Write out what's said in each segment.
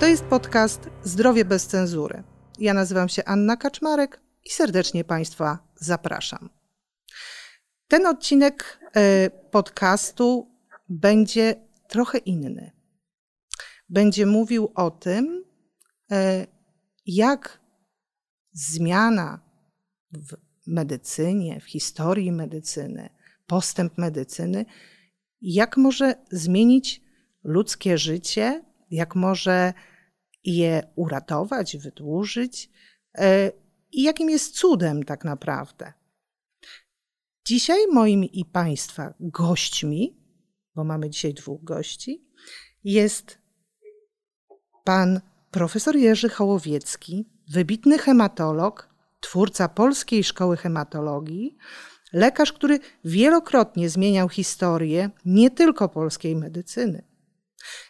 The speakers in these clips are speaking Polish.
To jest podcast Zdrowie bez cenzury. Ja nazywam się Anna Kaczmarek i serdecznie Państwa zapraszam. Ten odcinek e, podcastu będzie trochę inny. Będzie mówił o tym, e, jak zmiana w medycynie, w historii medycyny, postęp medycyny, jak może zmienić ludzkie życie, jak może je uratować, wydłużyć e, i jakim jest cudem tak naprawdę. Dzisiaj moim i Państwa gośćmi, bo mamy dzisiaj dwóch gości, jest pan profesor Jerzy Hołowiecki, wybitny hematolog, twórca Polskiej Szkoły Hematologii, lekarz, który wielokrotnie zmieniał historię nie tylko polskiej medycyny.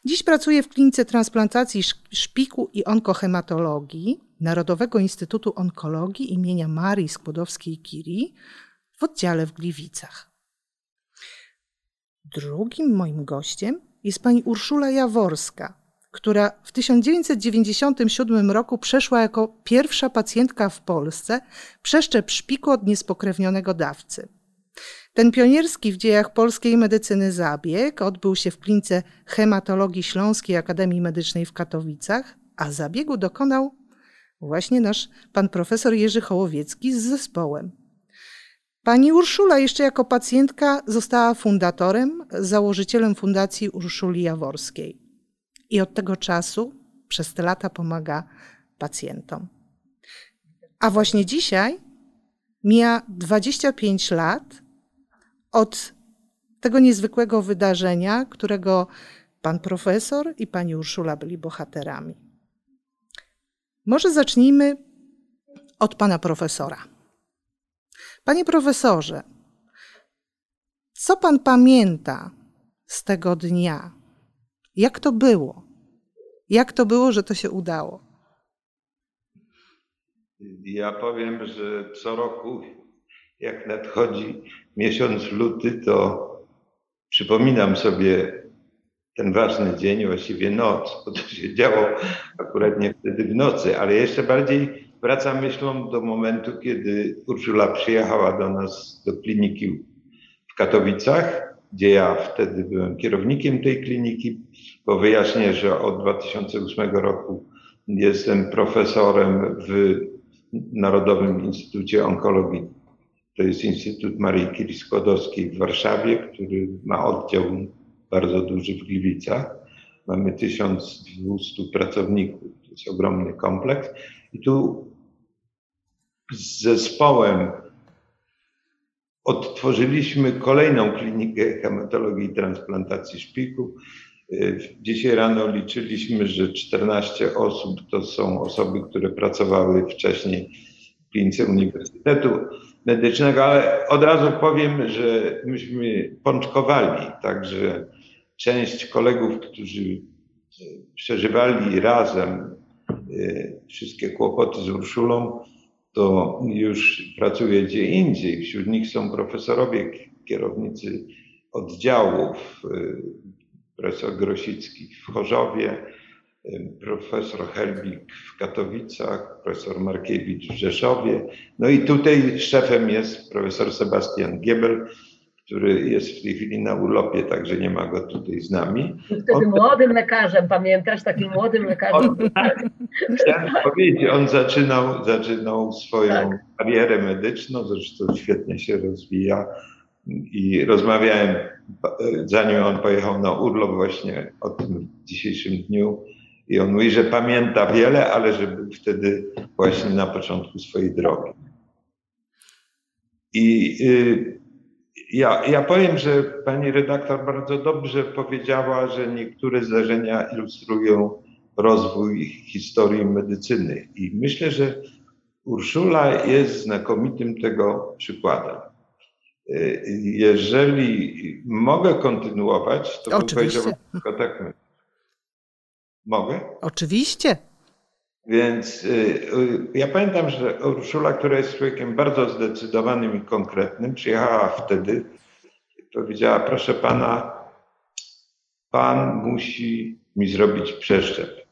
Dziś pracuje w klinice transplantacji szpiku i onkohematologii Narodowego Instytutu Onkologii imienia Marii Skłodowskiej-Curie w oddziale w Gliwicach. Drugim moim gościem jest pani Urszula Jaworska, która w 1997 roku przeszła jako pierwsza pacjentka w Polsce przeszczep szpiku od niespokrewnionego dawcy. Ten pionierski w dziejach polskiej medycyny zabieg odbył się w klinice hematologii Śląskiej Akademii Medycznej w Katowicach, a zabiegu dokonał właśnie nasz pan profesor Jerzy Hołowiecki z zespołem. Pani Urszula jeszcze jako pacjentka została fundatorem, założycielem Fundacji Urszuli Jaworskiej i od tego czasu przez te lata pomaga pacjentom. A właśnie dzisiaj mija 25 lat od tego niezwykłego wydarzenia, którego pan profesor i pani Urszula byli bohaterami. Może zacznijmy od pana profesora. Panie profesorze, co pan pamięta z tego dnia? Jak to było? Jak to było, że to się udało? Ja powiem, że co roku, jak nadchodzi miesiąc luty, to przypominam sobie ten ważny dzień, właściwie noc, bo to się działo akurat nie wtedy w nocy, ale jeszcze bardziej wracam myślą do momentu, kiedy Urszula przyjechała do nas do kliniki w Katowicach, gdzie ja wtedy byłem kierownikiem tej kliniki, bo wyjaśnię, że od 2008 roku jestem profesorem w Narodowym Instytucie Onkologii to jest Instytut Marii Curie Skłodowskiej w Warszawie, który ma oddział bardzo duży w Gliwicach. Mamy 1200 pracowników, to jest ogromny kompleks. I tu z zespołem odtworzyliśmy kolejną klinikę hematologii i transplantacji szpiku. Dzisiaj rano liczyliśmy, że 14 osób to są osoby, które pracowały wcześniej w klinice Uniwersytetu medycznego, ale od razu powiem, że myśmy pączkowali, także część kolegów, którzy przeżywali razem e, wszystkie kłopoty z Urszulą, to już pracuje gdzie indziej. Wśród nich są profesorowie, kierownicy oddziałów, e, profesor Grosicki w Chorzowie, profesor Helbik w Katowicach, profesor Markiewicz w Rzeszowie. No i tutaj szefem jest profesor Sebastian Giebel, który jest w tej chwili na urlopie, także nie ma go tutaj z nami. Wtedy on, młodym lekarzem, pamiętasz, takim młodym lekarzem. On, chciałem powiedzieć, on zaczynał, zaczynał swoją tak. karierę medyczną, zresztą świetnie się rozwija i rozmawiałem, zanim on pojechał na urlop właśnie o tym dzisiejszym dniu, i on mówi, że pamięta wiele, ale że był wtedy właśnie na początku swojej drogi. I y, ja, ja powiem, że pani redaktor bardzo dobrze powiedziała, że niektóre zdarzenia ilustrują rozwój historii medycyny. I myślę, że Urszula jest znakomitym tego przykładem. Y, jeżeli mogę kontynuować, to Oczywiście. bym powiedział tak. Mogę? Oczywiście. Więc y, y, ja pamiętam, że Urszula, która jest człowiekiem bardzo zdecydowanym i konkretnym, przyjechała wtedy i powiedziała, proszę pana, pan musi mi zrobić przeszczep.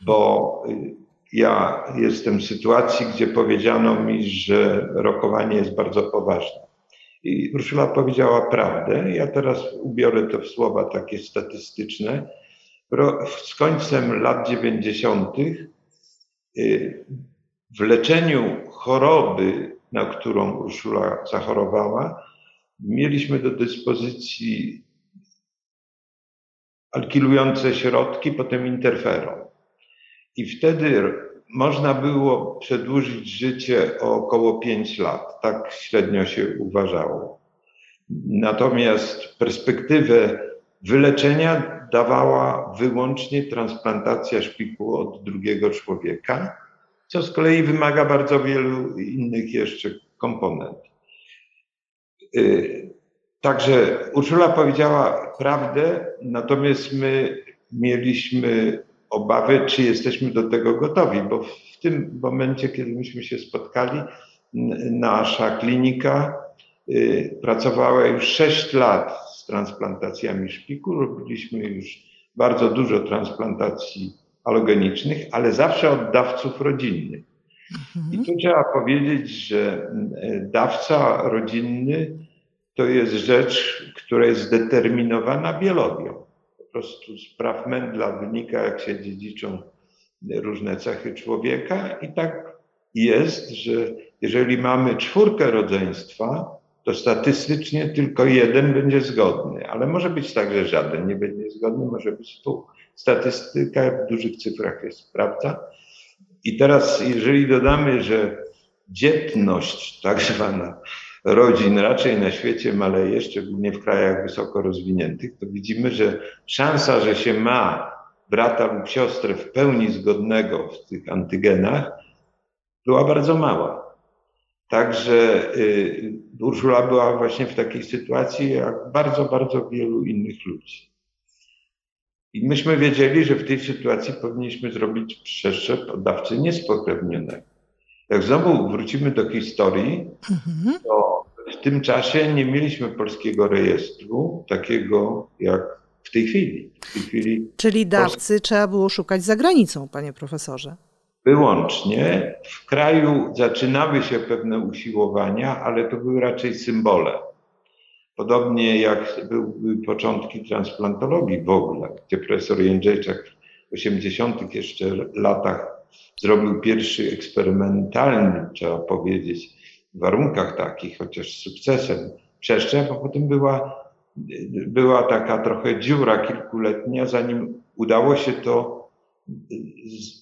bo y, ja jestem w sytuacji, gdzie powiedziano mi, że rokowanie jest bardzo poważne. I Urszula powiedziała prawdę. Ja teraz ubiorę to w słowa takie statystyczne. Z końcem lat 90. Y, w leczeniu choroby, na którą Urszula zachorowała, mieliśmy do dyspozycji alkilujące środki, potem interferon. I wtedy można było przedłużyć życie o około 5 lat. Tak średnio się uważało. Natomiast perspektywę wyleczenia dawała wyłącznie transplantacja szpiku od drugiego człowieka, co z kolei wymaga bardzo wielu innych jeszcze komponent. Y, także Urszula powiedziała prawdę, natomiast my mieliśmy obawy, czy jesteśmy do tego gotowi, bo w tym momencie, kiedy myśmy się spotkali, nasza klinika y, pracowała już 6 lat transplantacjami szpiku. Robiliśmy już bardzo dużo transplantacji alogenicznych, ale zawsze od dawców rodzinnych. I tu trzeba powiedzieć, że dawca rodzinny to jest rzecz, która jest zdeterminowana biologią prostu z praw Mendla wynika, jak się dziedziczą różne cechy człowieka i tak jest, że jeżeli mamy czwórkę rodzeństwa, to statystycznie tylko jeden będzie zgodny, ale może być tak, że żaden nie będzie zgodny, może być tu. Statystyka w dużych cyfrach jest sprawdza. I teraz, jeżeli dodamy, że dzietność tak zwana rodzin raczej na świecie maleje, szczególnie w krajach wysoko rozwiniętych, to widzimy, że szansa, że się ma brata lub siostrę w pełni zgodnego w tych antygenach, była bardzo mała. Także y, Urszula była właśnie w takiej sytuacji jak bardzo, bardzo wielu innych ludzi. I myśmy wiedzieli, że w tej sytuacji powinniśmy zrobić przeszczep oddawcy niespokrewnionego. Jak znowu wrócimy do historii, mhm. to w tym czasie nie mieliśmy polskiego rejestru, takiego jak w tej chwili. W tej chwili Czyli dawcy trzeba było szukać za granicą, panie profesorze. Wyłącznie. W kraju zaczynały się pewne usiłowania, ale to były raczej symbole. Podobnie jak były początki transplantologii w ogóle, gdzie profesor Jędrzejczak w 80. jeszcze latach zrobił pierwszy eksperymentalny, trzeba powiedzieć, w warunkach takich, chociaż z sukcesem, przeszczep, a potem była, była taka trochę dziura kilkuletnia, zanim udało się to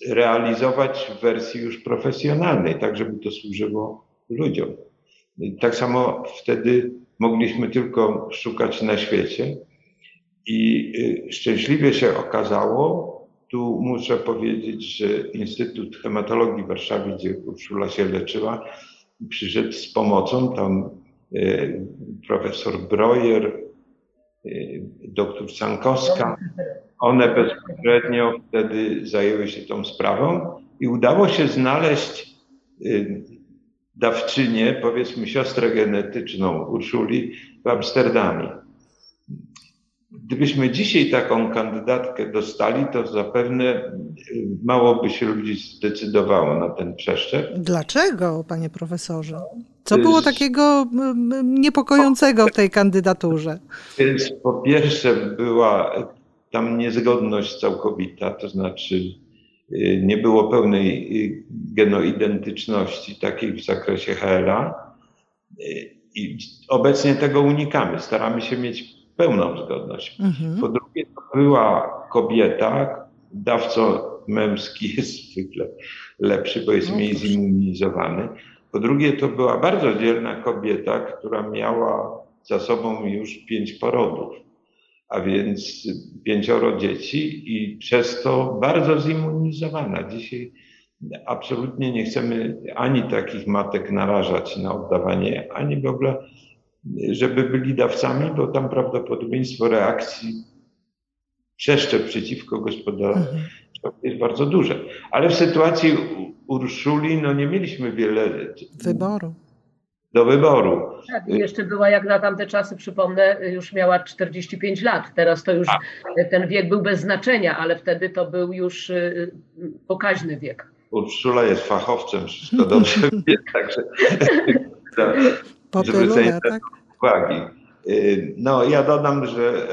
realizować w wersji już profesjonalnej, tak żeby to służyło ludziom. Tak samo wtedy mogliśmy tylko szukać na świecie i y, szczęśliwie się okazało, tu muszę powiedzieć, że Instytut Hematologii w Warszawie, gdzie Urszula się leczyła, przyszedł z pomocą. Tam e, profesor Breuer, e, doktor Sankowska, one bezpośrednio wtedy zajęły się tą sprawą i udało się znaleźć e, dawczynię, powiedzmy siostrę genetyczną Urszuli w Amsterdamie. Gdybyśmy dzisiaj taką kandydatkę dostali, to zapewne y, mało by się ludzi zdecydowało na ten przeszczep. Dlaczego, panie profesorze? Co było takiego niepokojącego w tej kandydaturze? Więc po pierwsze była tam niezgodność całkowita, to znaczy y, nie było pełnej y, genoidentyczności takiej w zakresie HLA. I obecnie tego unikamy. Staramy się mieć pełną zgodność. Mhm. Po drugie, to była kobieta, dawco męski jest zwykle lepszy, bo jest no mniej zimmunizowany. Po drugie, to była bardzo dzielna kobieta, która miała za sobą już pięć porodów, a więc pięcioro dzieci i przez to bardzo zimmunizowana. Dzisiaj absolutnie nie chcemy ani takich matek narażać na oddawanie, ani w ogóle żeby byli dawcami, bo tam prawdopodobieństwo reakcji przeszczep przeciwko gospodarce mhm. jest bardzo duże. Ale w sytuacji Urszuli no nie mieliśmy wiele wyboru. Do wyboru. Tak, jeszcze była jak na tamte czasy, przypomnę, już miała 45 lat. Teraz to już ten wiek był bez znaczenia, ale wtedy to był już y, pokaźny wiek. Urszula jest fachowcem, wszystko dobrze wie, także Po tylu latach. uwagi. Y, no, ja dodam, że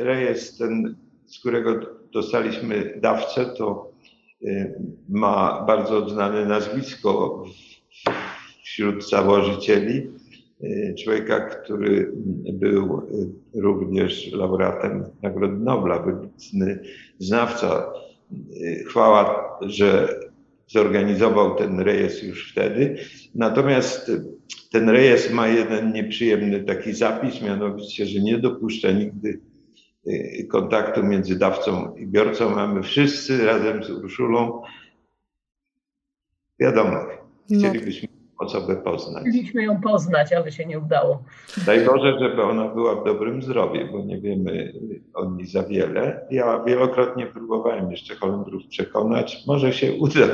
rejestr ten, z którego dostaliśmy dawcę, to y, ma bardzo znane nazwisko wśród założycieli. Y, człowieka, który był również laureatem Nagrody Nobla, wybitny znawca. Chwała, że zorganizował ten rejestr już wtedy. Natomiast ten rejestr ma jeden nieprzyjemny taki zapis, mianowicie, że nie dopuszcza nigdy y, kontaktu między dawcą i biorcą. Mamy wszyscy razem z Urszulą wiadomych. No. Chcielibyśmy osobę poznać. Chcieliśmy ją poznać, ale się nie udało. Daj Boże, żeby ona była w dobrym zdrowiu, bo nie wiemy o niej za wiele. Ja wielokrotnie próbowałem jeszcze Holendrów przekonać. Może się uda,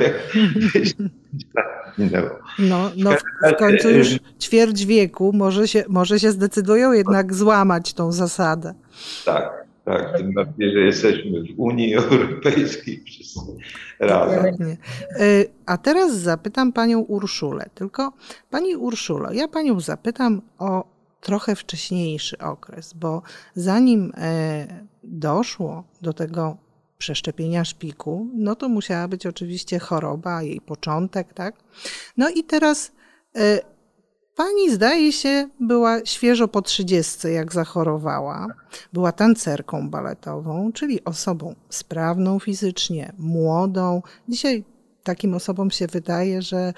jak. No, no w końcu już ćwierć wieku, może się, może się zdecydują jednak złamać tą zasadę. Tak, tak, tym bardziej, że jesteśmy w Unii Europejskiej wszyscy razem. E, a teraz zapytam panią Urszulę. Tylko pani Urszulo, ja panią zapytam o trochę wcześniejszy okres, bo zanim e, doszło do tego przeszczepienia szpiku, no to musiała być oczywiście choroba, jej początek, tak? No i teraz e, Pani, zdaje się, była świeżo po trzydziestce, jak zachorowała. Była tancerką baletową, czyli osobą sprawną fizycznie, młodą. Dzisiaj takim osobom się wydaje, że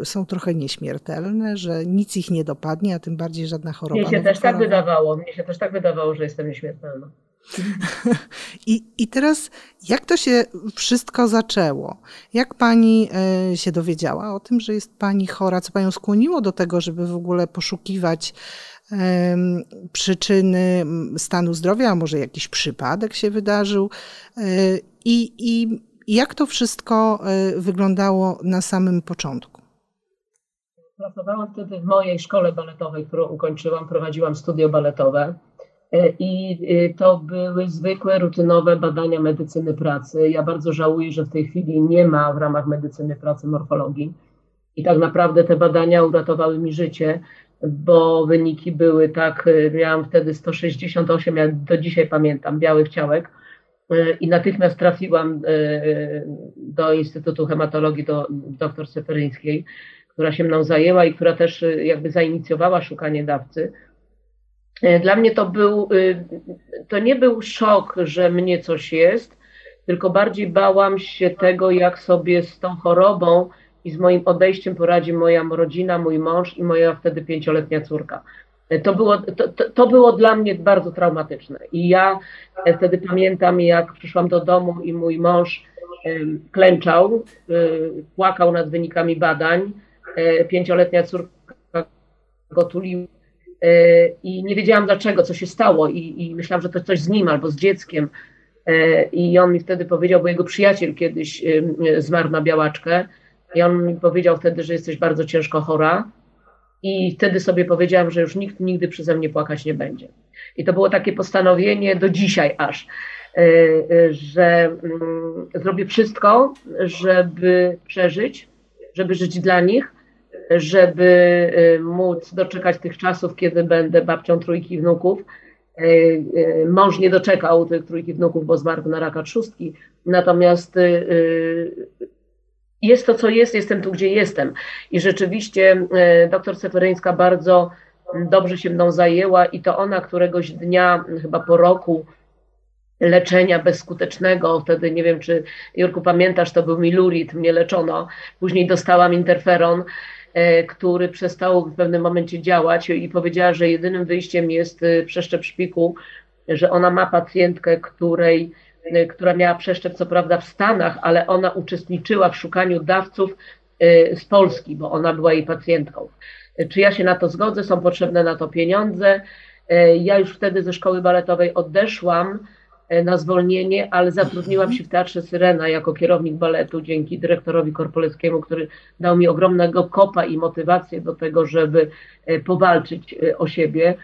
e, są trochę nieśmiertelne, że nic ich nie dopadnie, a tym bardziej żadna choroba. Mnie się też tak wydawało, mnie się też tak wydawało, że jestem nieśmiertelna. I, I teraz, jak to się wszystko zaczęło? Jak pani e, się dowiedziała o tym, że jest pani chora? Co panią skłoniło do tego, żeby w ogóle poszukiwać przyczyny stanu zdrowia, a może jakiś przypadek się wydarzył? E, I, i jak to wszystko e, wyglądało na samym początku? Pracowałam wtedy w mojej szkole baletowej, którą ukończyłam, prowadziłam studio baletowe. E, I e, to były zwykłe, rutynowe badania medycyny pracy. Ja bardzo żałuję, że w tej chwili nie ma w ramach medycyny pracy morfologii. I tak naprawdę te badania uratowały mi życie, bo wyniki były tak, e, miałam wtedy 168, ja do dzisiaj pamiętam, białych ciałek. I natychmiast trafiłam do Instytutu Hematologii, do dr Seferyńskiej, która się mną zajęła i która też jakby zainicjowała szukanie dawcy. E, dla mnie to był, y, to nie był szok, że mnie coś jest, tylko bardziej bałam się tego, jak sobie z tą chorobą i z moim odejściem poradzi moja rodzina, mój mąż i moja wtedy pięcioletnia córka. E, to było, to, to, było dla mnie bardzo traumatyczne. I ja e, wtedy pamiętam, jak przyszłam do domu i mój mąż klęczał, płakał nad wynikami badań. Pięcioletnia córka go tuliła i nie wiedziałam dlaczego, co się stało i, i myślałam, że to coś z nim albo z dzieckiem. E, I on mi wtedy powiedział, bo jego przyjaciel kiedyś zmarł na białaczkę i on mi powiedział wtedy, że jesteś bardzo ciężko chora i wtedy sobie powiedziałam, że już nikt nigdy przeze mnie płakać nie będzie. I to było takie postanowienie do dzisiaj aż, e, że mm, zrobię wszystko, żeby przeżyć, żeby żyć dla nich, żeby y, móc doczekać tych czasów, kiedy będę babcią trójki wnuków. Y, y, mąż nie doczekał tych trójki wnuków, bo zmarł na raka trzustki. Natomiast jest to, co jest, jestem tu, gdzie jestem. I rzeczywiście doktor Seferyńska bardzo dobrze się mną zajęła i to ona któregoś dnia, chyba po roku leczenia bezskutecznego, wtedy nie wiem, czy Jurku pamiętasz, to był milurit, mnie leczono, później dostałam interferon, który przestał w pewnym momencie działać i powiedziała, że jedynym wyjściem jest e, przeszczep szpiku, że ona ma pacjentkę, której, e, która miała przeszczep co prawda w Stanach, ale ona uczestniczyła w szukaniu dawców z Polski, bo ona była jej pacjentką. Czy ja się na to zgodzę? Są potrzebne na to pieniądze. Ja już wtedy ze szkoły baletowej odeszłam e, na zwolnienie, ale zatrudniłam się w Teatrze Syrena jako kierownik baletu dzięki dyrektorowi Korpoleckiemu, który dał mi ogromnego kopa i motywację do tego, żeby e, powalczyć o siebie.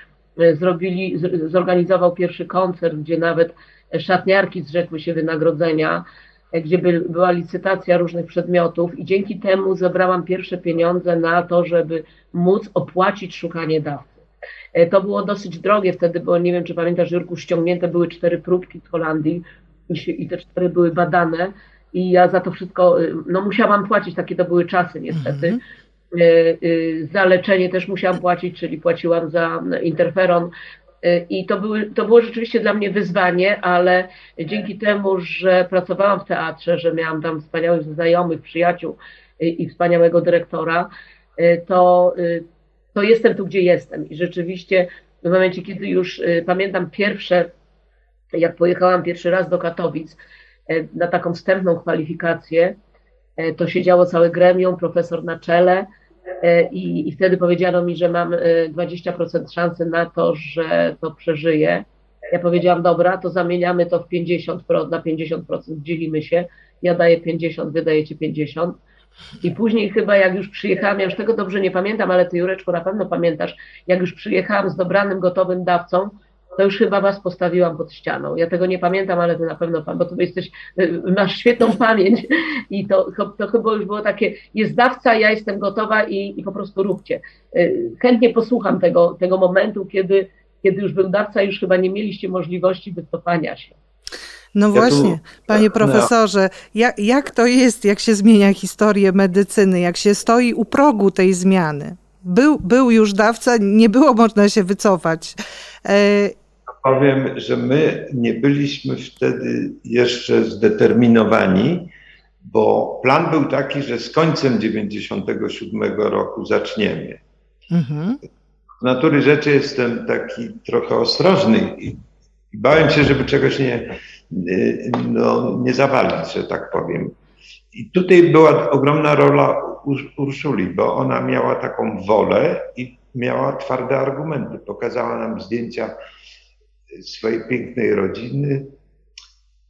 Zrobili, zorganizował pierwszy koncert, gdzie nawet szatniarki zrzekły się wynagrodzenia gdzie by, była licytacja różnych przedmiotów i dzięki temu zebrałam pierwsze pieniądze na to, żeby móc opłacić szukanie dawcy. E, to było dosyć drogie wtedy, bo nie wiem, czy pamiętasz, Jurku, ściągnięte były cztery próbki z Holandii i, i te cztery były badane i ja za to wszystko, y, no musiałam płacić, takie to były czasy niestety. Mm -hmm. Za leczenie też musiałam płacić, czyli płaciłam za interferon, Y, I to, były, to było rzeczywiście dla mnie wyzwanie, ale dzięki temu, że pracowałam w teatrze, że miałam tam wspaniałych znajomych, przyjaciół y, i wspaniałego dyrektora, to, to jestem tu, gdzie jestem. I rzeczywiście w momencie, kiedy już pamiętam pierwsze, jak pojechałam pierwszy raz do Katowic na taką wstępną kwalifikację, to siedziało całe gremium, profesor na czele, I, I wtedy powiedziano mi, że mam 20% e, szansy na to, że to przeżyję. Ja powiedziałam, dobra, to zamieniamy to w 50, na 50%, dzielimy się. Ja daję 50, wy dajecie 50. I później chyba jak już przyjechałam, ja już tego dobrze nie pamiętam, ale ty Jureczko na pewno pamiętasz, jak już przyjechałam z dobranym, gotowym dawcą, to już chyba was postawiłam pod ścianą. Ja tego nie pamiętam, ale ty na pewno, bo ty jesteś, y, masz świetną pamięć i to, to chyba już było takie, jest dawca, ja jestem gotowa i, i po prostu róbcie. Y, chętnie posłucham tego, tego momentu, kiedy, kiedy już był dawca, już chyba nie mieliście możliwości wycofania się. No właśnie, panie no. profesorze, jak, jak to jest, jak się zmienia historię medycyny, jak się stoi u progu tej zmiany? Był, był już dawca, nie było można się wycofać. E, powiem, że my nie byliśmy wtedy jeszcze zdeterminowani, bo plan był taki, że z końcem 97 roku zaczniemy. Mhm. Z natury rzeczy jestem taki trochę ostrożny i, bałem się, żeby czegoś nie, no, nie zawalić, że tak powiem. I tutaj była ogromna rola Urszuli, bo ona miała taką wolę i miała twarde argumenty. Pokazała nam zdjęcia swojej pięknej rodziny.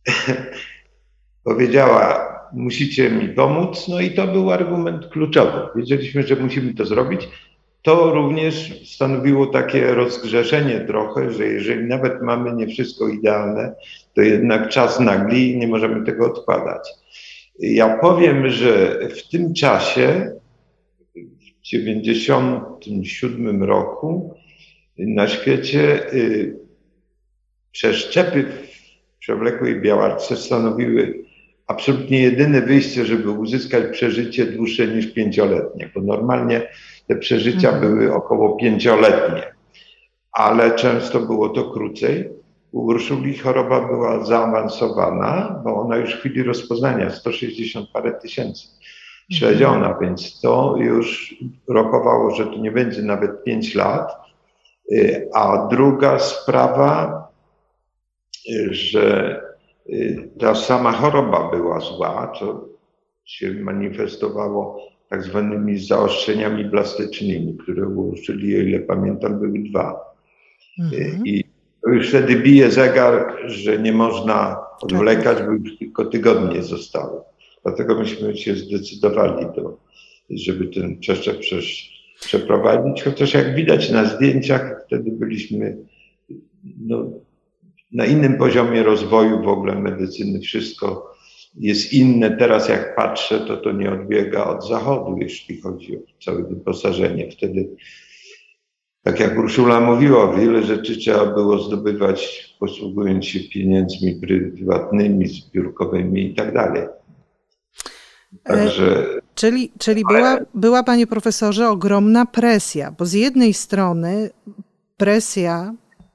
Powiedziała, musicie mi pomóc, no i to był argument kluczowy. Wiedzieliśmy, że musimy to zrobić. To również stanowiło takie rozgrzeszenie trochę, że jeżeli nawet mamy nie wszystko idealne, to jednak czas nagli i nie możemy tego odkładać. Ja powiem, że w tym czasie, w 1997 roku, na świecie y, przeszczepy w przewlekłej białaczce stanowiły absolutnie jedyne wyjście, żeby uzyskać przeżycie dłuższe niż pięcioletnie, bo normalnie te przeżycia mhm. były około pięcioletnie, ale często było to krócej. U Urszuli choroba była zaawansowana, bo ona już w chwili rozpoznania 160 parę tysięcy śledziona, mhm. więc to już rokowało, że to nie będzie nawet 5 lat. Y, a druga sprawa, że y, ta sama choroba była zła, co się manifestowało tak zwanymi zaostrzeniami plastycznymi, które ułożyli, o ile pamiętam, były dwa. Mhm. I już wtedy bije zegar, że nie można odwlekać, bo już tylko tygodnie zostały. Dlatego myśmy się zdecydowali, do, żeby ten przeszczep przeprowadzić, chociaż jak widać na zdjęciach, wtedy byliśmy no, na innym poziomie rozwoju w ogóle medycyny. Wszystko jest inne. Teraz jak patrzę, to to nie odbiega od zachodu, jeśli chodzi o całe wyposażenie. Wtedy, tak jak Urszula mówiła, wiele rzeczy trzeba było zdobywać posługując się pieniędzmi prywatnymi, zbiórkowymi i tak dalej. Także... Czyli, czyli była, była, panie profesorze, ogromna presja, bo z jednej strony presja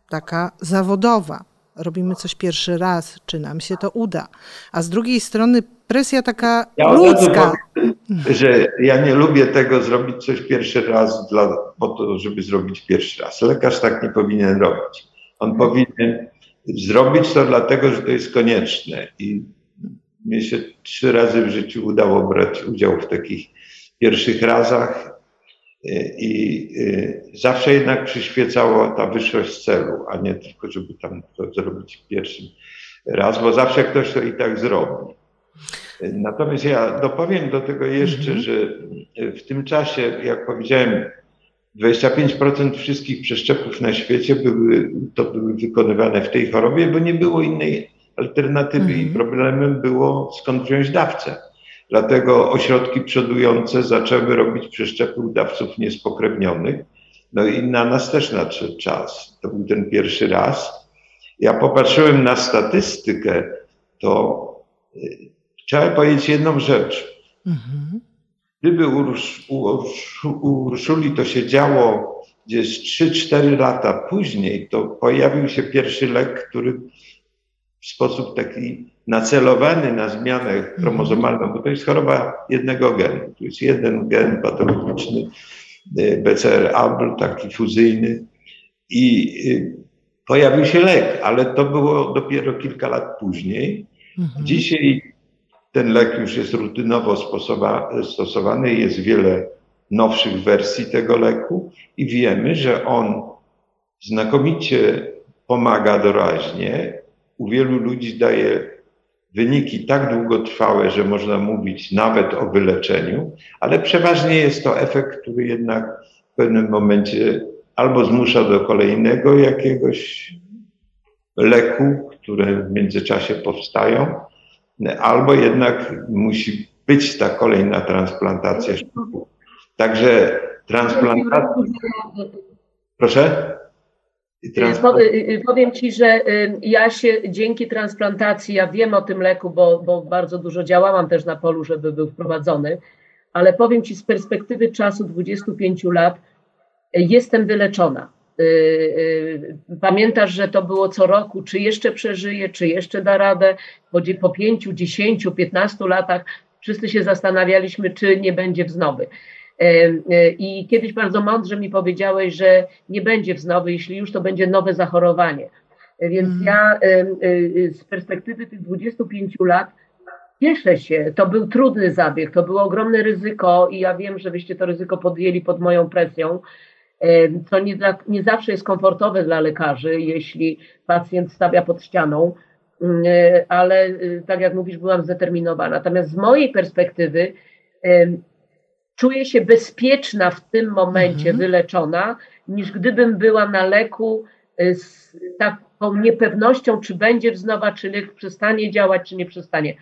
taka zawodowa, robimy coś pierwszy raz, czy nam się to uda. A z drugiej strony presja taka ja ludzka. Powiem, że ja nie lubię tego zrobić coś pierwszy raz dla, po to, żeby zrobić pierwszy raz. Lekarz tak nie powinien robić. On powinien zrobić to dlatego, że to jest konieczne. I mnie się trzy razy w życiu udało brać udział w takich pierwszych razach i zawsze jednak przyświecała ta wyższość celu, a nie tylko, żeby tam to zrobić pierwszym. raz, bo zawsze ktoś to i tak zrobi. Natomiast ja dopowiem do tego jeszcze, mhm. że w tym czasie, jak powiedziałem, 25% wszystkich przeszczepów na świecie były, to były wykonywane w tej chorobie, bo nie było innej alternatywy i mhm. problemem było skąd wziąć dawcę. Dlatego ośrodki przodujące zaczęły robić przeszczepy u dawców niespokrewnionych. No i na nas też nadszedł czas. To był ten pierwszy raz. Ja popatrzyłem na statystykę, to y, trzeba powiedzieć jedną rzecz. Mhm. Gdyby u Urszuli to się działo gdzieś 3-4 lata później, to pojawił się pierwszy lek, który w sposób taki nacelowany na zmianę mhm. chromozomalną, bo to jest choroba jednego genu. To jest jeden gen patologiczny, y, BCR-ABL, taki fuzyjny i y, pojawił się lek, ale to było dopiero kilka lat później. Mhm. Dzisiaj ten lek już jest rutynowo stosowany, jest wiele nowszych wersji tego leku i wiemy, że on znakomicie pomaga doraźnie. U wielu ludzi daje wyniki tak długotrwałe, że można mówić nawet o wyleczeniu, ale przeważnie jest to efekt, który jednak w pewnym momencie albo zmusza do kolejnego jakiegoś leku, które w międzyczasie powstają, albo jednak musi być ta kolejna transplantacja Także transplantacja. Proszę? Powiem Ci, że ja się dzięki transplantacji, ja wiem o tym leku, bo, bo bardzo dużo działałam też na polu, żeby był wprowadzony, ale powiem Ci z perspektywy czasu 25 lat, jestem wyleczona. Y, y, pamiętasz, że to było co roku, czy jeszcze przeżyje, czy jeszcze da radę. Po, po 5, 10, 15 latach wszyscy się zastanawialiśmy, czy nie będzie wznowy. Y, I kiedyś bardzo mądrze mi powiedziałeś, że nie będzie wznowy, jeśli już to będzie nowe zachorowanie. Więc mm. ja z perspektywy tych 25 lat cieszę się. To był trudny zabieg, to było ogromne ryzyko i ja wiem, że wyście to ryzyko podjęli pod moją presją co nie, dla, nie zawsze jest komfortowe dla lekarzy, jeśli pacjent stawia pod ścianą, mm, e, ale e, tak jak mówisz, byłam zdeterminowana. Natomiast z mojej perspektywy czuję się bezpieczna w tym momencie, mhm. wyleczona, niż gdybym była na leku e, z taką niepewnością, czy będzie wznowa, czy lek przestanie działać, czy nie przestanie.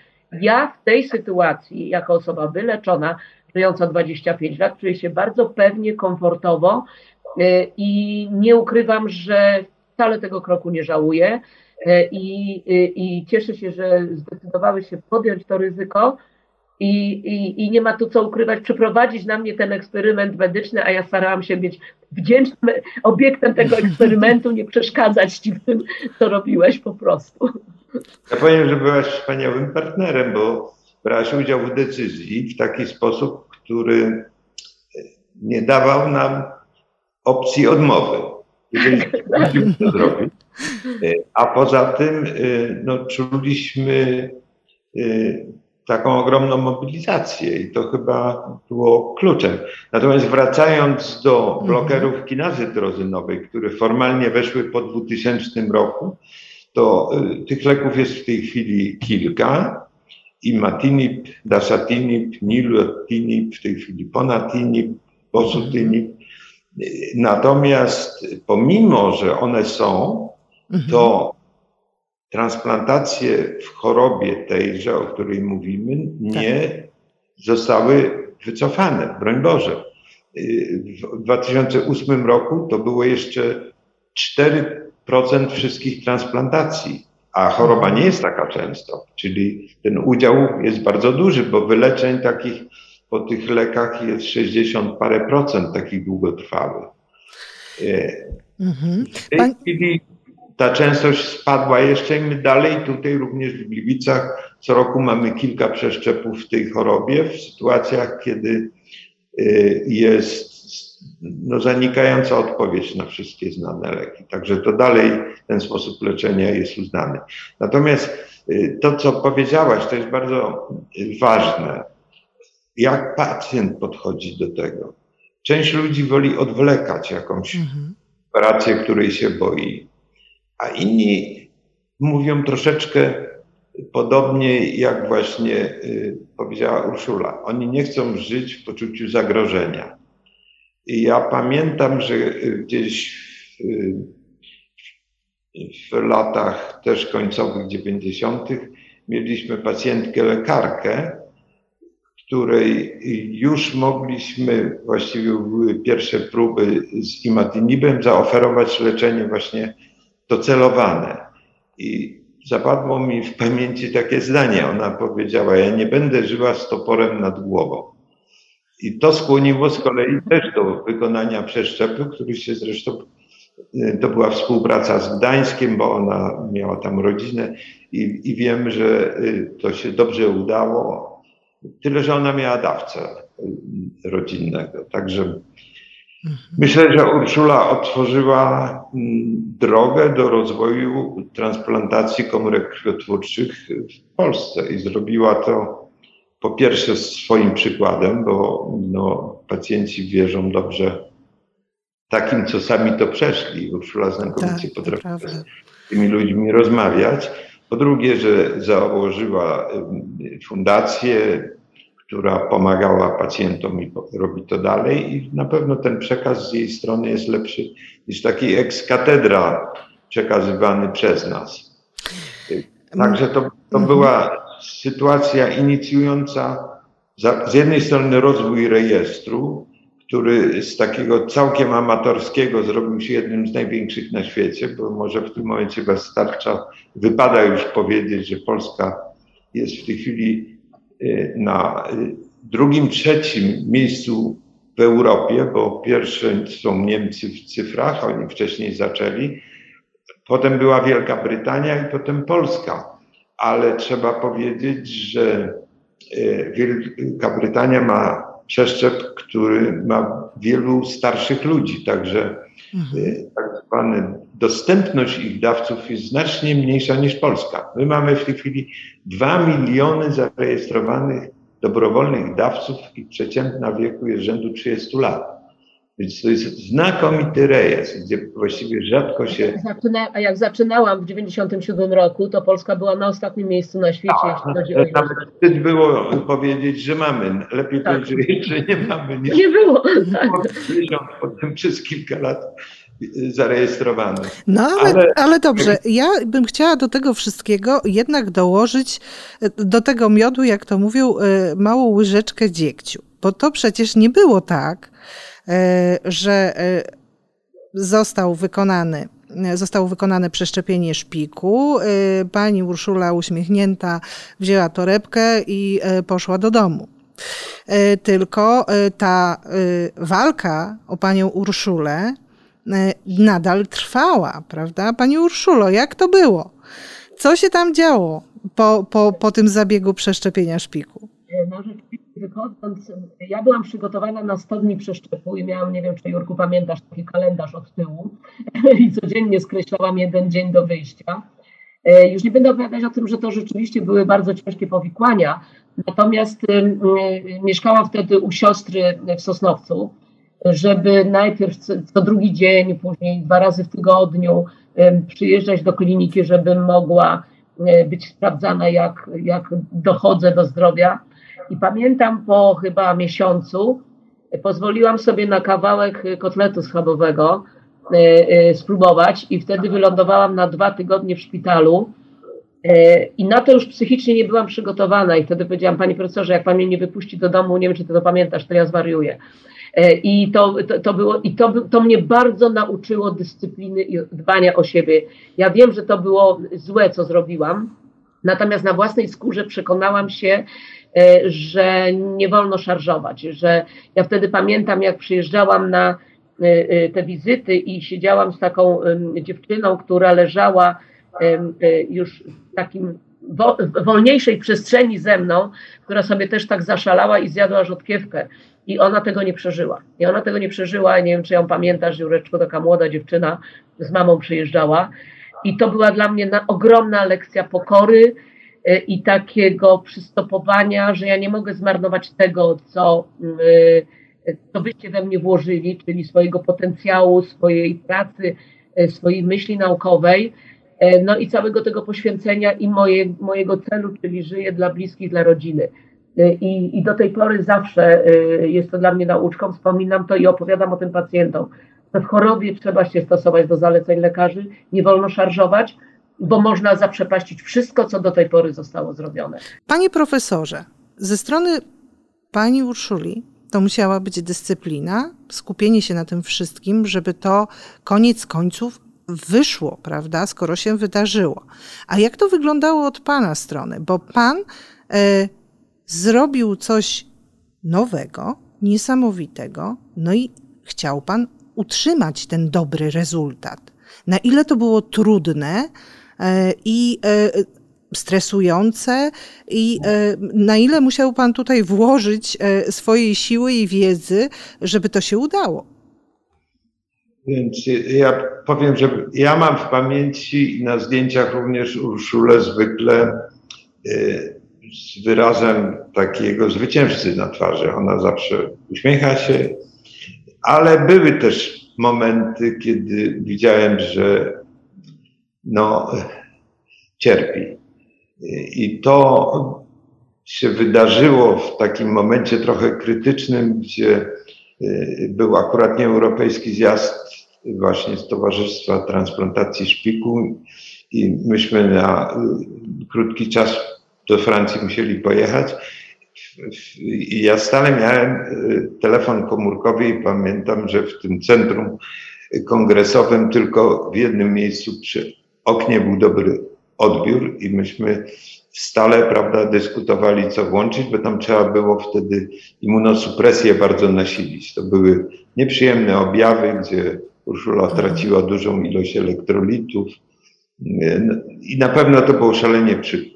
Ja w tej sytuacji, jako osoba wyleczona, żyjąca 25 lat, czuję się bardzo pewnie, komfortowo e, i nie ukrywam, że wcale tego kroku nie żałuję e, i, i, i cieszę się, że zdecydowały się podjąć to ryzyko. I, i, I nie ma tu co ukrywać, przeprowadzić na mnie ten eksperyment medyczny, a ja starałam się być wdzięcznym obiektem tego eksperymentu, nie przeszkadzać ci w tym, co robiłeś po prostu. Ja powiem, że byłaś wspaniałym partnerem, bo brać udział w decyzji w taki sposób, który nie dawał nam opcji odmowy, jeżeli to zrobić. A poza tym no, czuliśmy y, taką ogromną mobilizację i to chyba było kluczem. Natomiast wracając do mhm. blokerów kinazy drozynowej, które formalnie weszły po 2000 roku, to y, tych leków jest w tej chwili kilka imatinib, dasatinib, nilotinib, w tej chwili ponatinib, bosutinib. Natomiast pomimo, że one są, to transplantacje w chorobie tejże, o której mówimy, nie tak. zostały wycofane, broń Boże. W 2008 roku to było jeszcze 4% wszystkich transplantacji a choroba nie jest taka często, czyli ten udział jest bardzo duży, bo wyleczeń takich po tych lekach jest 60 parę procent takich długotrwałych. E, mhm. W tej chwili ta częstość spadła jeszcze i my dalej tutaj również w Gliwicach co roku mamy kilka przeszczepów w tej chorobie w sytuacjach, kiedy e, jest no, zanikająca odpowiedź na wszystkie znane leki. Także to dalej ten sposób leczenia jest uznany. Natomiast y, to, co powiedziałaś, to jest bardzo y, ważne. Jak pacjent podchodzi do tego? Część ludzi woli odwlekać jakąś mhm. operację, której się boi, a inni mówią troszeczkę podobnie jak właśnie powiedziała Urszula. Oni nie chcą żyć w poczuciu zagrożenia. I ja pamiętam, że gdzieś w, w latach też końcowych 90. mieliśmy pacjentkę lekarkę, której już mogliśmy, właściwie były pierwsze próby z imatinibem, zaoferować leczenie właśnie docelowane. I zapadło mi w pamięci takie zdanie. Ona powiedziała: Ja nie będę żyła z toporem nad głową. I to skłoniło z kolei też do wykonania przeszczepu, który się zresztą, y, to była współpraca z Gdańskiem, bo ona miała tam rodzinę i, i wiem, że y, to się dobrze udało. Tyle, że ona miała dawcę y, rodzinnego. Także. Myślę, że Urszula otworzyła mm, drogę do rozwoju transplantacji komórek krwiotwórczych w Polsce i zrobiła to po pierwsze swoim przykładem, bo no, pacjenci wierzą dobrze takim, co sami to przeszli. Urszula znakomicie tak, potrafi z tymi ludźmi rozmawiać. Po drugie, że założyła fundację, która pomagała pacjentom i robi to dalej i na pewno ten przekaz z jej strony jest lepszy niż taki ex katedra przekazywany przez nas. Także to, to mhm. była sytuacja inicjująca z jednej strony rozwój rejestru, który z takiego całkiem amatorskiego zrobił się jednym z największych na świecie, bo może w tym momencie wystarcza, wypada już powiedzieć, że Polska jest w tej chwili na y, drugim, trzecim miejscu w Europie, bo pierwsze są Niemcy w cyfrach, oni wcześniej zaczęli, potem była Wielka Brytania i potem Polska ale trzeba powiedzieć, że e, Wielka Brytania ma przeszczep, który ma wielu starszych ludzi, także mhm. E, tak zwana dostępność ich dawców jest znacznie mniejsza niż Polska. My mamy w tej chwili 2 miliony zarejestrowanych dobrowolnych dawców i przeciętna wieku jest rzędu 30 lat. Więc to jest znakomity rejestr, gdzie właściwie rzadko się. A jak zaczynałam w 1997 roku, to Polska była na ostatnim miejscu na świecie, A, jeśli chodzi o. Nawet wstyd było powiedzieć, że mamy. Lepiej tak. powiedzieć, że nie mamy. Niż nie było. Tak. Potem przez kilka lat zarejestrowany. No ale, ale, ale, dobrze, ja bym chciała do tego wszystkiego jednak dołożyć do tego miodu, jak to mówią, e, małą łyżeczkę dziegciu. Bo to przecież nie było tak, E, że e, został wykonany zostało wykonane przeszczepienie szpiku. E, pani Urszula uśmiechnięta wzięła torebkę i poszła do domu. Tylko ta walka o panią Urszulę nadal trwała, prawda? Pani Urszulo, jak to było? Co się tam działo po, po, po tym zabiegu przeszczepienia szpiku? No rzeczywiście wychodząc, ja byłam przygotowana na 100 dni przeszczepu i miałam, nie wiem czy Jurku pamiętasz, taki kalendarz od tyłu i codziennie skreślałam jeden dzień do wyjścia. E, już nie będę opowiadać o tym, że to rzeczywiście były bardzo ciężkie powikłania, natomiast mieszkałam wtedy u siostry w Sosnowcu, żeby najpierw co drugi dzień, później dwa razy w tygodniu przyjeżdżać do kliniki, żebym mogła e, być sprawdzana, jak, jak dochodzę do zdrowia. I pamiętam po chyba miesiącu pozwoliłam sobie na kawałek kotletu schabowego e, e, spróbować i wtedy wylądowałam na dwa tygodnie w szpitalu. I na to już psychicznie nie byłam przygotowana i wtedy powiedziałam, panie profesorze, jak pan mnie nie wypuści do domu, nie wiem, czy ty to pamiętasz, to ja zwariuję. I to, to, to było, i to, to mnie bardzo nauczyło dyscypliny i dbania o siebie. Ja wiem, że to było złe, co zrobiłam, natomiast na własnej skórze przekonałam się, E, że nie wolno szarżować, że ja wtedy pamiętam, jak przyjeżdżałam na e, e, te wizyty i siedziałam z taką dziewczyną, która leżała już w takim wolniejszej przestrzeni ze mną, która sobie też tak zaszalała i zjadła rzodkiewkę. I ona tego nie przeżyła. I ona tego nie przeżyła. Nie wiem, czy ją pamiętasz, Jureczko, taka młoda dziewczyna z mamą przyjeżdżała. I to była dla mnie na, ogromna lekcja pokory, Y, i takiego przystopowania, że ja nie mogę zmarnować tego, co, y, co wyście we mnie włożyli, czyli swojego potencjału, swojej pracy, y, swojej myśli naukowej. no i całego tego poświęcenia i moje, mojego celu, czyli żyję dla bliskich, dla rodziny. I, I do tej pory zawsze jest to dla mnie nauczką, wspominam to i opowiadam o tym pacjentom, że w chorobie trzeba się stosować do zaleceń lekarzy, nie wolno szarżować, bo można zaprzepaścić wszystko, co do tej pory zostało zrobione. Panie profesorze, ze strony pani Urszuli to musiała być dyscyplina, skupienie się na tym wszystkim, żeby to koniec końców wyszło, prawda, skoro się wydarzyło. A jak to wyglądało od pana strony? Bo pan e, zrobił coś nowego, niesamowitego, no i chciał pan utrzymać ten dobry rezultat. Na ile to było trudne e, i e, stresujące i e, na ile musiał Pan tutaj włożyć swojej siły i wiedzy, żeby to się udało? Więc ja powiem, że ja mam w pamięci i na zdjęciach również Urszulę zwykle z wyrazem takiego zwycięzcy na twarzy. Ona zawsze uśmiecha się, ale były też momenty, kiedy widziałem, że no, cierpi. I to się wydarzyło w takim momencie trochę krytycznym, gdzie y, był akurat nieeuropejski zjazd właśnie z Towarzystwa Transplantacji Szpiku i myśmy na y, krótki czas do Francji musieli pojechać. I ja stale miałem y, telefon komórkowy i pamiętam, że w tym centrum kongresowym tylko w jednym miejscu przy oknie był dobry odbiór i myśmy stale, prawda, dyskutowali, co włączyć, bo tam trzeba było wtedy immunosupresję bardzo nasilić. To były nieprzyjemne objawy, gdzie Urszula traciła dużą ilość elektrolitów. I na pewno to było szalenie przykre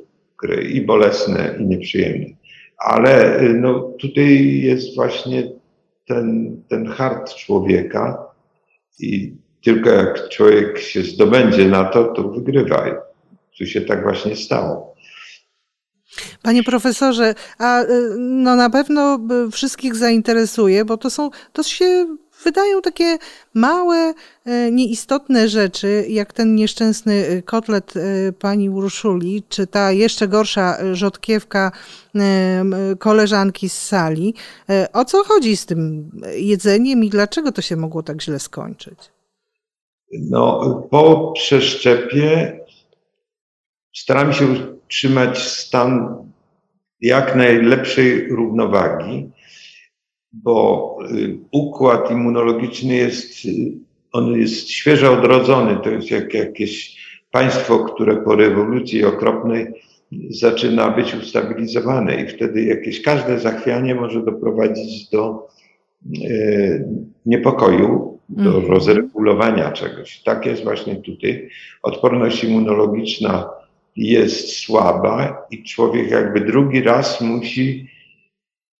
i bolesne i nieprzyjemne ale y, no, tutaj jest właśnie ten, ten hart człowieka i tylko jak człowiek się zdobędzie na to, to wygrywa. Tu się tak właśnie stało. Panie profesorze, a y, no na pewno wszystkich zainteresuje, bo to są, to się wydają takie małe, e, nieistotne rzeczy, jak ten nieszczęsny e, kotlet e, pani Urszuli, czy ta jeszcze gorsza rzodkiewka koleżanki z sali. O co chodzi z tym jedzeniem i dlaczego to się mogło tak źle skończyć? No, po przeszczepie staram się utrzymać stan jak najlepszej równowagi bo y, układ immunologiczny jest, y, on jest świeżo odrodzony. To jest jak jakieś państwo, które po rewolucji okropnej zaczyna być ustabilizowane i wtedy jakieś każde zachwianie może doprowadzić do e, niepokoju, do mm. rozregulowania czegoś. Tak jest właśnie tutaj. Odporność immunologiczna jest słaba i człowiek jakby drugi raz musi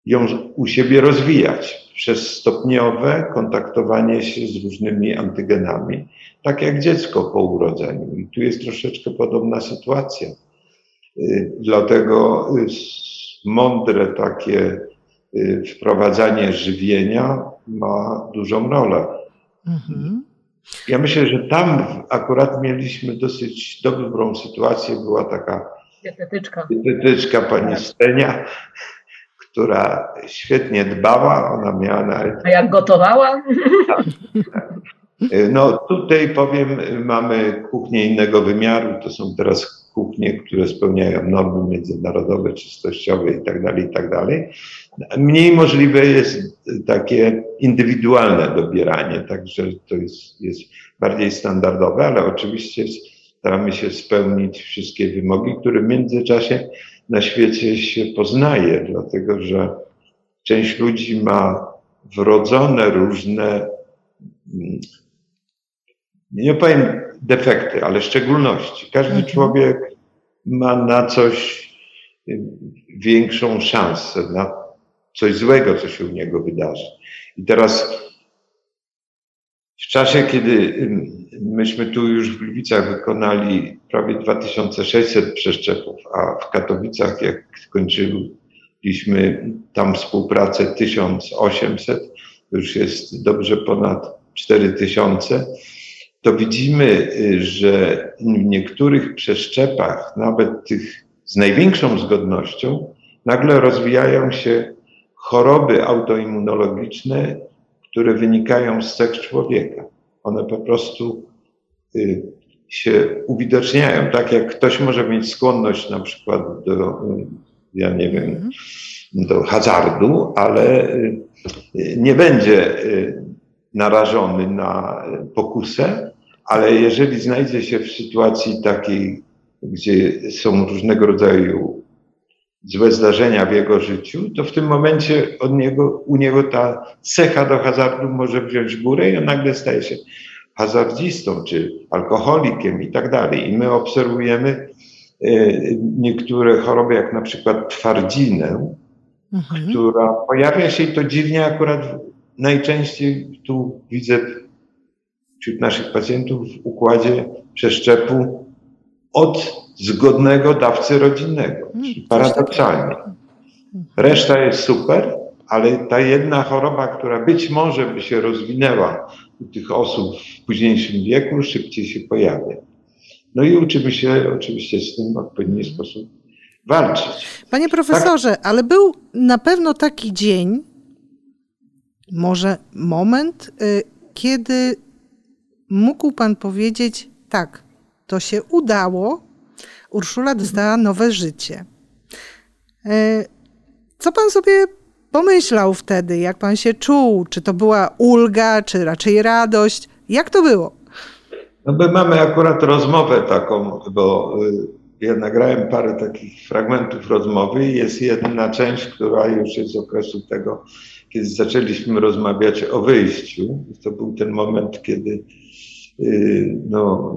ją u siebie rozwijać przez stopniowe kontaktowanie się z różnymi antygenami, tak jak dziecko po urodzeniu. I tu jest troszeczkę podobna sytuacja. Y, dlatego y, mądre takie y, wprowadzanie żywienia ma dużą rolę. Mhm. Ja myślę, że tam akurat mieliśmy dosyć dobrą sytuację. Była taka dietetyczka, dietetyczka pani Stenia, która świetnie dbała, ona miała nawet... A jak gotowała? No tutaj powiem, mamy kuchnię innego wymiaru, to są teraz kuchnie, które spełniają normy międzynarodowe, czystościowe i tak dalej, i tak dalej. Mniej możliwe jest takie indywidualne dobieranie, także to jest, jest bardziej standardowe, ale oczywiście staramy się spełnić wszystkie wymogi, które w międzyczasie na świecie się poznaje, dlatego że część ludzi ma wrodzone różne, mm, nie powiem defekty, ale szczególności. Każdy mhm. człowiek ma na coś y, większą szansę, na coś złego, co się u niego wydarzy. I teraz w czasie, kiedy myśmy tu już w Gliwicach wykonali prawie 2600 przeszczepów, a w Katowicach, jak skończyliśmy tam współpracę 1800, już jest dobrze ponad 4000, to widzimy, że w niektórych przeszczepach, nawet tych z największą zgodnością, nagle rozwijają się choroby autoimmunologiczne, które wynikają z cech człowieka. One po prostu y, się uwidaczniają, tak jak ktoś może mieć skłonność na przykład do, y, ja nie wiem, mhm. do hazardu, ale y, nie będzie narażony na pokusę, ale jeżeli znajdzie się w sytuacji takiej, gdzie są różnego rodzaju złe zdarzenia w jego życiu, to w tym momencie od niego, u niego ta cecha do hazardu może wziąć górę i on nagle staje się hazardzistą czy alkoholikiem i tak dalej. I my obserwujemy e, niektóre choroby, jak na przykład twardzinę, mhm. która pojawia się i to dziwnie akurat najczęściej tu widzę wśród naszych pacjentów w układzie przeszczepu od zgodnego dawcy rodzinnego, czyli paradoksalnie. Reszta jest super, ale ta jedna choroba, która być może by się rozwinęła u tych osób w późniejszym wieku, szybciej się pojawia. No i uczymy się oczywiście z tym w odpowiedni sposób walczyć. Panie profesorze, tak? ale był na pewno taki dzień, może moment, y, kiedy mógł Pan powiedzieć, tak, to się udało, Urszula dostała nowe życie. E, co Pan sobie pomyślał wtedy, jak Pan się czuł? Czy to była ulga, czy raczej radość? Jak to było? No my mamy akurat rozmowę taką, bo y, ja nagrałem parę takich fragmentów rozmowy i jest jedna część, która już jest z okresu tego, kiedy zaczęliśmy rozmawiać o wyjściu. To był ten moment, kiedy y, no,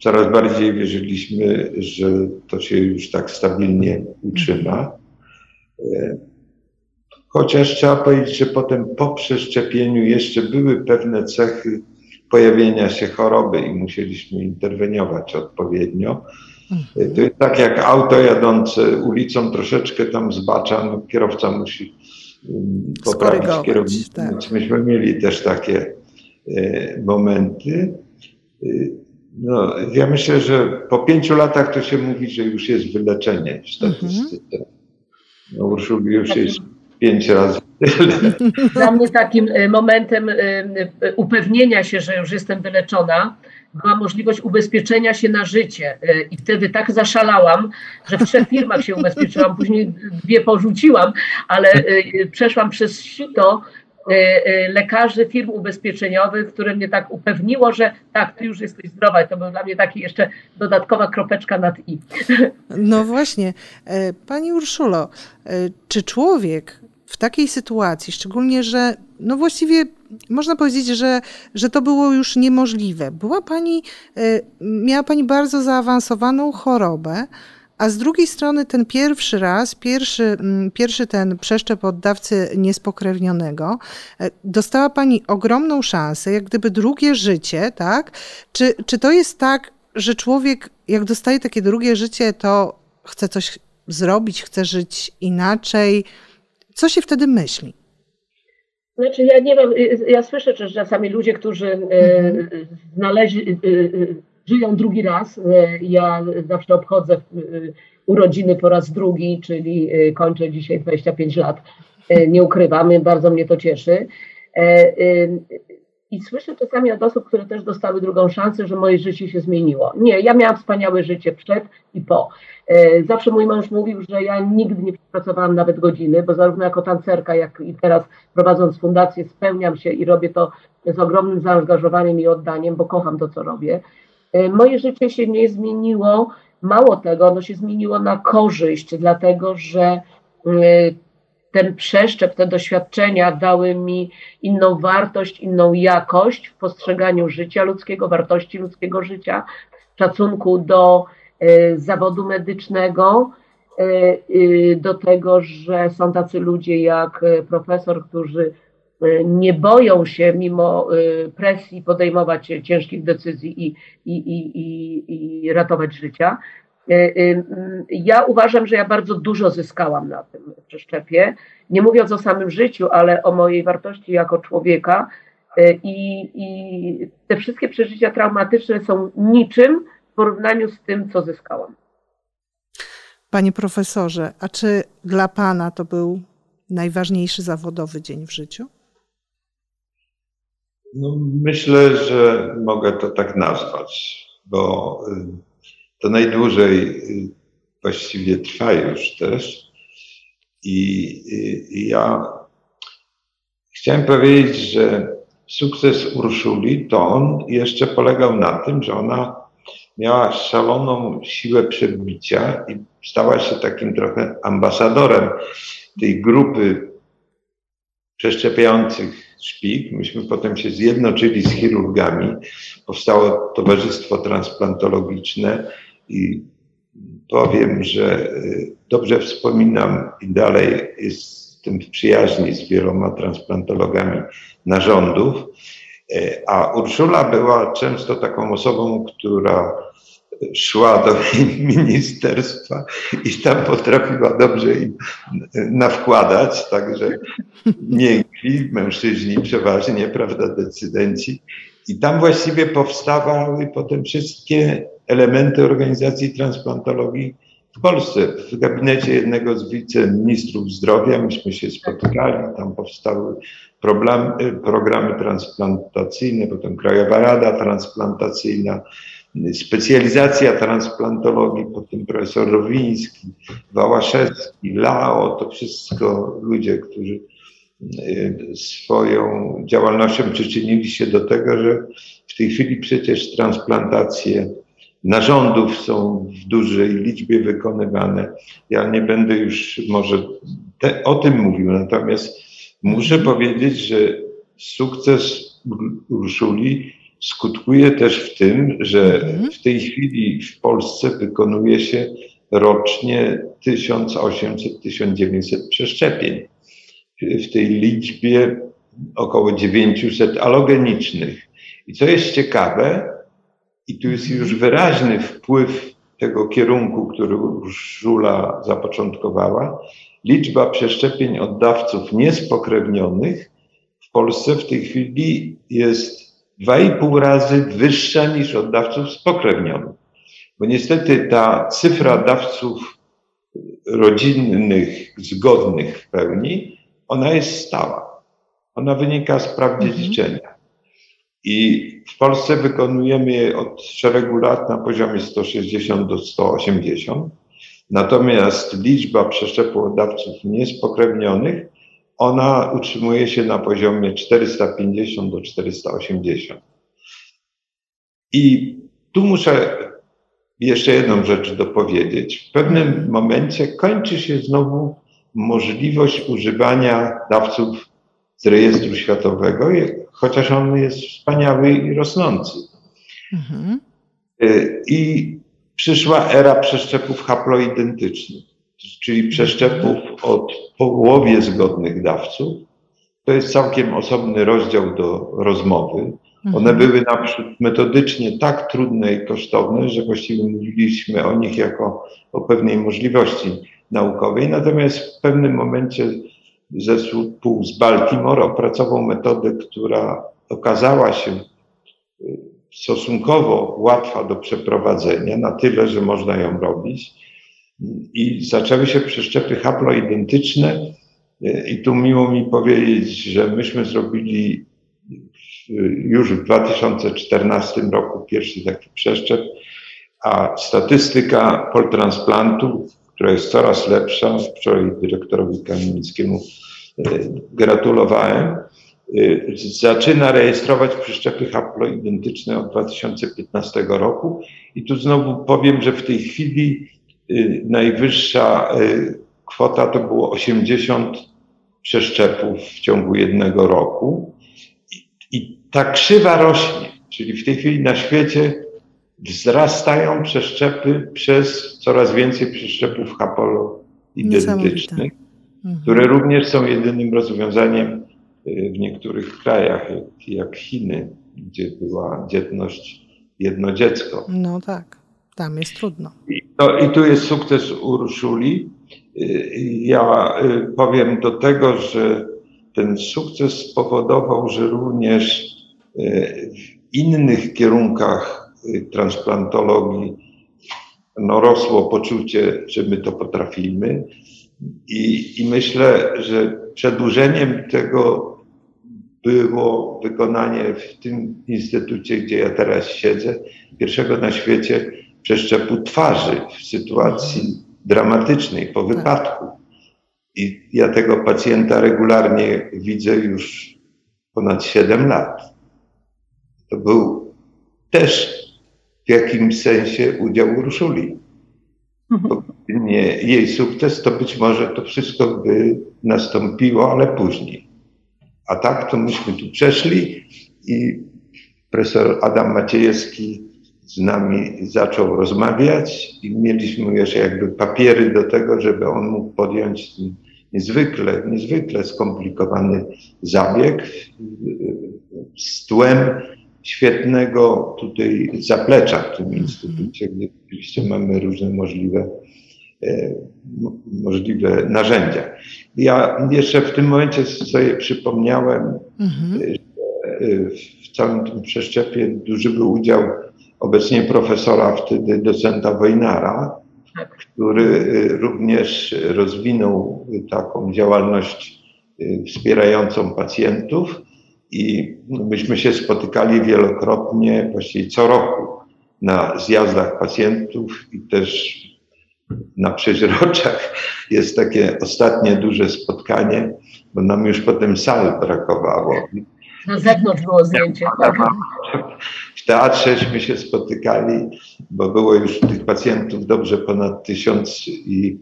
coraz bardziej wierzyliśmy, że to się już tak stabilnie utrzyma. E, chociaż trzeba powiedzieć, że potem po przeszczepieniu jeszcze były pewne cechy pojawienia się choroby i musieliśmy interweniować odpowiednio. E, to jest tak jak auto jadące ulicą troszeczkę tam zbacza, no kierowca musi mm, poprawić kierownicę. Tak. Myśmy mieli też takie e, momenty. No, ja myślę, że po pięciu latach to się mówi, że już jest wyleczenie w statystyce. Mhm. No, Urszuli już jest pięć razy tyle. Dla mnie takim e, momentem e, e, upewnienia się, że już jestem wyleczona, była możliwość ubezpieczenia się na życie. I wtedy tak zaszalałam, że w trzech firmach się ubezpieczyłam, później dwie porzuciłam, ale przeszłam przez sito lekarzy, firm ubezpieczeniowych, które mnie tak upewniło, że tak, ty już jesteś zdrowa to był dla mnie taki jeszcze dodatkowa kropeczka nad i. No właśnie. E, pani Urszulo, e, czy człowiek w takiej sytuacji, szczególnie, że no właściwie można powiedzieć, że, że to było już niemożliwe. Była pani, e, miała pani bardzo zaawansowaną chorobę, a z drugiej strony ten pierwszy raz, pierwszy, mm, pierwszy ten przeszczep od dawcy niespokrewnionego, e, dostała Pani ogromną szansę, jak gdyby drugie życie, tak? Czy, czy to jest tak, że człowiek, jak dostaje takie drugie życie, to chce coś zrobić, chce żyć inaczej? Co się wtedy myśli? Znaczy, ja nie wiem, ja słyszę, że czasami ludzie, którzy e, mhm. znaleźli, e, żyją drugi raz. E, ja zawsze obchodzę e, urodziny po raz drugi, czyli e, kończę dzisiaj 25 lat. Nie ukrywam, bardzo mnie to cieszy. I słyszę czasami od osób, które też dostały drugą szansę, że moje życie się zmieniło. Nie, ja miałam wspaniałe życie przed i po. Zawsze mój mąż mówił, że ja nigdy nie pracowałam nawet godziny, bo zarówno jako tancerka, jak i teraz prowadząc fundację spełniam się i robię to z ogromnym zaangażowaniem i oddaniem, bo kocham to, co robię. E, moje życie się nie zmieniło. Mało tego, ono się zmieniło na korzyść, dlatego że e, ten przeszczep, te doświadczenia dały mi inną wartość, inną jakość w postrzeganiu życia ludzkiego, wartości ludzkiego życia, szacunku do e, zawodu medycznego, do tego, że są tacy ludzie jak profesor, którzy nie boją się mimo y, presji podejmować ciężkich decyzji i, i, i, i ratować życia. Y, ja uważam, że ja bardzo dużo zyskałam na tym przeszczepie. Nie mówiąc o samym życiu, ale o mojej wartości jako człowieka, I, I te wszystkie przeżycia traumatyczne są niczym w porównaniu z tym, co zyskałam. Panie profesorze, a czy dla Pana to był najważniejszy zawodowy dzień w życiu? No, myślę, że mogę to tak nazwać, bo y, to najdłużej y, właściwie trwa już też. I, i ja chciałem powiedzieć, że sukces Urszuli to on jeszcze polegał na tym, że ona miała szaloną siłę przebicia i stała się takim trochę ambasadorem tej grupy przeszczepiających szpik. Myśmy potem się zjednoczyli z chirurgami. Powstało Towarzystwo Transplantologiczne i powiem, że y, dobrze wspominam i dalej jestem w przyjaźni z wieloma transplantologami narządów. Y, a Urszula była często taką osobą, która szła do ministerstwa i tam potrafiła dobrze im nawkładać, także miękki mężczyźni przeważnie, prawda, decydenci. I tam właściwie powstawały potem wszystkie elementy organizacji transplantologii w Polsce. W gabinecie jednego z wiceministrów zdrowia myśmy się spotykali, tam powstały programy transplantacyjne, potem Krajowa Rada Transplantacyjna, specjalizacja transplantologii, potem profesor Rowiński, Wałaszewski, Lao, to wszystko ludzie, którzy y, swoją działalnością przyczynili się do tego, że w tej chwili przecież transplantacje narządów są w dużej liczbie wykonywane. Ja nie będę już może te, o tym mówił, natomiast muszę powiedzieć, że sukces Urszuli skutkuje też w tym, że mhm. w tej chwili w Polsce wykonuje się rocznie 1800-1900 przeszczepień. W tej liczbie około 900 alogenicznych. I co jest ciekawe, i tu jest już wyraźny wpływ tego kierunku, który Żula zapoczątkowała, liczba przeszczepień oddawców niespokrewnionych w Polsce w tej chwili jest 2,5 razy wyższa niż od dawców spokrewnionych. Bo niestety ta cyfra dawców rodzinnych, zgodnych w pełni, ona jest stała. Ona wynika z praw mhm. dziedziczenia. I w Polsce wykonujemy je od szeregu lat na poziomie 160 do 180. Natomiast liczba przeszczepów dawców niespokrewnionych ona utrzymuje się na poziomie 450 do 480. I tu muszę jeszcze jedną rzecz dopowiedzieć. W pewnym momencie kończy się znowu możliwość używania dawców z rejestru światowego, chociaż on jest wspaniały i rosnący. Mhm. Y, I przyszła era przeszczepów haploidentycznych czyli przeszczepów od połowie zgodnych dawców. To jest całkiem osobny rozdział do rozmowy. One mhm. były naprzód metodycznie tak trudne i kosztowne, że właściwie mówiliśmy o nich jako o pewnej możliwości naukowej. Natomiast w pewnym momencie zespół z Baltimore opracował metodę, która okazała się y, stosunkowo łatwa do przeprowadzenia, na tyle, że można ją robić i zaczęły się przeszczepy haploidentyczne. I tu miło mi powiedzieć, że myśmy zrobili już w 2014 roku pierwszy taki przeszczep, a statystyka poltransplantu, która jest coraz lepsza, wczoraj dyrektorowi Kamińskiemu e, gratulowałem, e, zaczyna rejestrować przeszczepy haploidentyczne od 2015 roku. I tu znowu powiem, że w tej chwili najwyższa y, kwota to było 80 przeszczepów w ciągu jednego roku. I, I ta krzywa rośnie, czyli w tej chwili na świecie wzrastają przeszczepy przez coraz więcej przeszczepów haploidentycznych, mhm. które również są jedynym rozwiązaniem y, w niektórych krajach, jak, jak Chiny, gdzie była dzietność jedno dziecko. No tak. Tam jest trudno. I, to, I tu jest sukces Urszuli. Y, ja y, powiem do tego, że ten sukces spowodował, że również w innych kierunkach transplantologii no, rosło poczucie, że my to potrafimy. I, I myślę, że przedłużeniem tego było wykonanie w tym instytucie, gdzie ja teraz siedzę, pierwszego na świecie przeszczepu twarzy w sytuacji dramatycznej po tak. wypadku. I ja tego pacjenta regularnie widzę już ponad 7 lat. To był też w jakimś sensie udział Urszuli. Mhm. Nie jej sukces, to być może to wszystko by nastąpiło, ale później. A tak to myśmy tu przeszli i profesor Adam Maciejewski z nami zaczął rozmawiać i mieliśmy już jakby papiery do tego, żeby on mógł podjąć niezwykle, niezwykle skomplikowany zabieg z tłem świetnego tutaj zaplecza w tym instytucie, gdzie oczywiście mamy różne możliwe, e, możliwe narzędzia. Ja jeszcze w tym momencie sobie przypomniałem, mhm. że e, w całym tym przeszczepie duży był udział obecnie profesora, wtedy docenta Wojnara, tak. który e, również rozwinął taką działalność wspierającą pacjentów i myśmy się spotykali wielokrotnie, właściwie co roku na zjazdach pacjentów i też na przeźroczach jest takie ostatnie duże spotkanie, bo nam już potem sal brakowało. Na zewnątrz było zdjęcie. W teatrześmy się spotykali, bo było już tych pacjentów dobrze ponad tysiąc i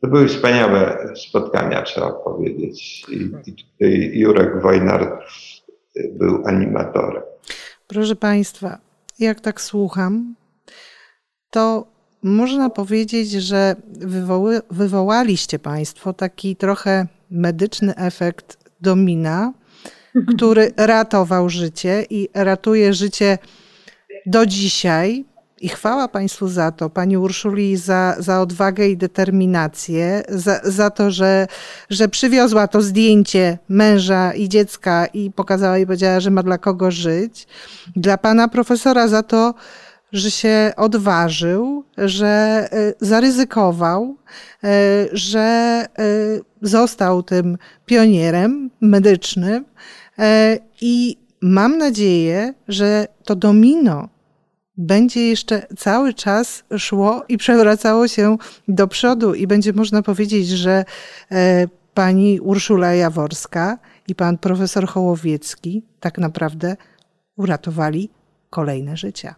to były wspaniałe spotkania, trzeba powiedzieć. I, i tutaj Jurek Wojnar był animatorem. Proszę Państwa, jak tak słucham, to można powiedzieć, że wywoły, wywołaliście Państwo taki trochę medyczny efekt domina, który ratował życie i ratuje życie do dzisiaj. I chwała Państwu za to, Pani Urszuli, za, za odwagę i determinację, za, za to, że, że przywiozła to zdjęcie męża i dziecka i pokazała i powiedziała, że ma dla kogo żyć. Dla Pana profesora za to, że się odważył, że e, zaryzykował, e, że e, został tym pionierem medycznym i mam nadzieję, że to domino będzie jeszcze cały czas szło i przewracało się do przodu i będzie można powiedzieć, że e, pani Urszula Jaworska i pan profesor Hołowiecki tak naprawdę uratowali kolejne życia.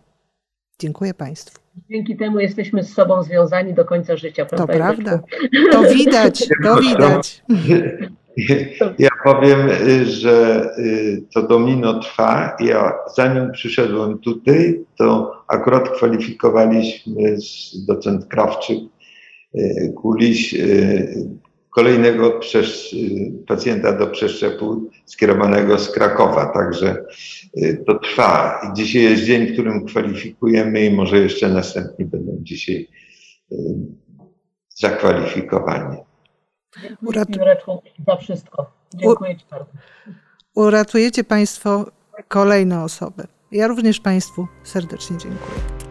Dziękuję Państwu. Dzięki temu jesteśmy z sobą związani do końca życia. Prawda, to prawda. To widać, to widać. Ja powiem, y, że y, to domino trwa. Ja zanim przyszedłem tutaj, to akurat kwalifikowaliśmy z docent Krawczyk, y, Kuliś, kolejnego pacjenta do przeszczepu skierowanego z Krakowa. Także to trwa. Dzisiaj jest dzień, w którym kwalifikujemy i może jeszcze następni będą dzisiaj zakwalifikowani. Dziękuję za wszystko. Dziękuję Ci bardzo. Uratujecie Państwo kolejne osoby. Ja również Państwu serdecznie dziękuję.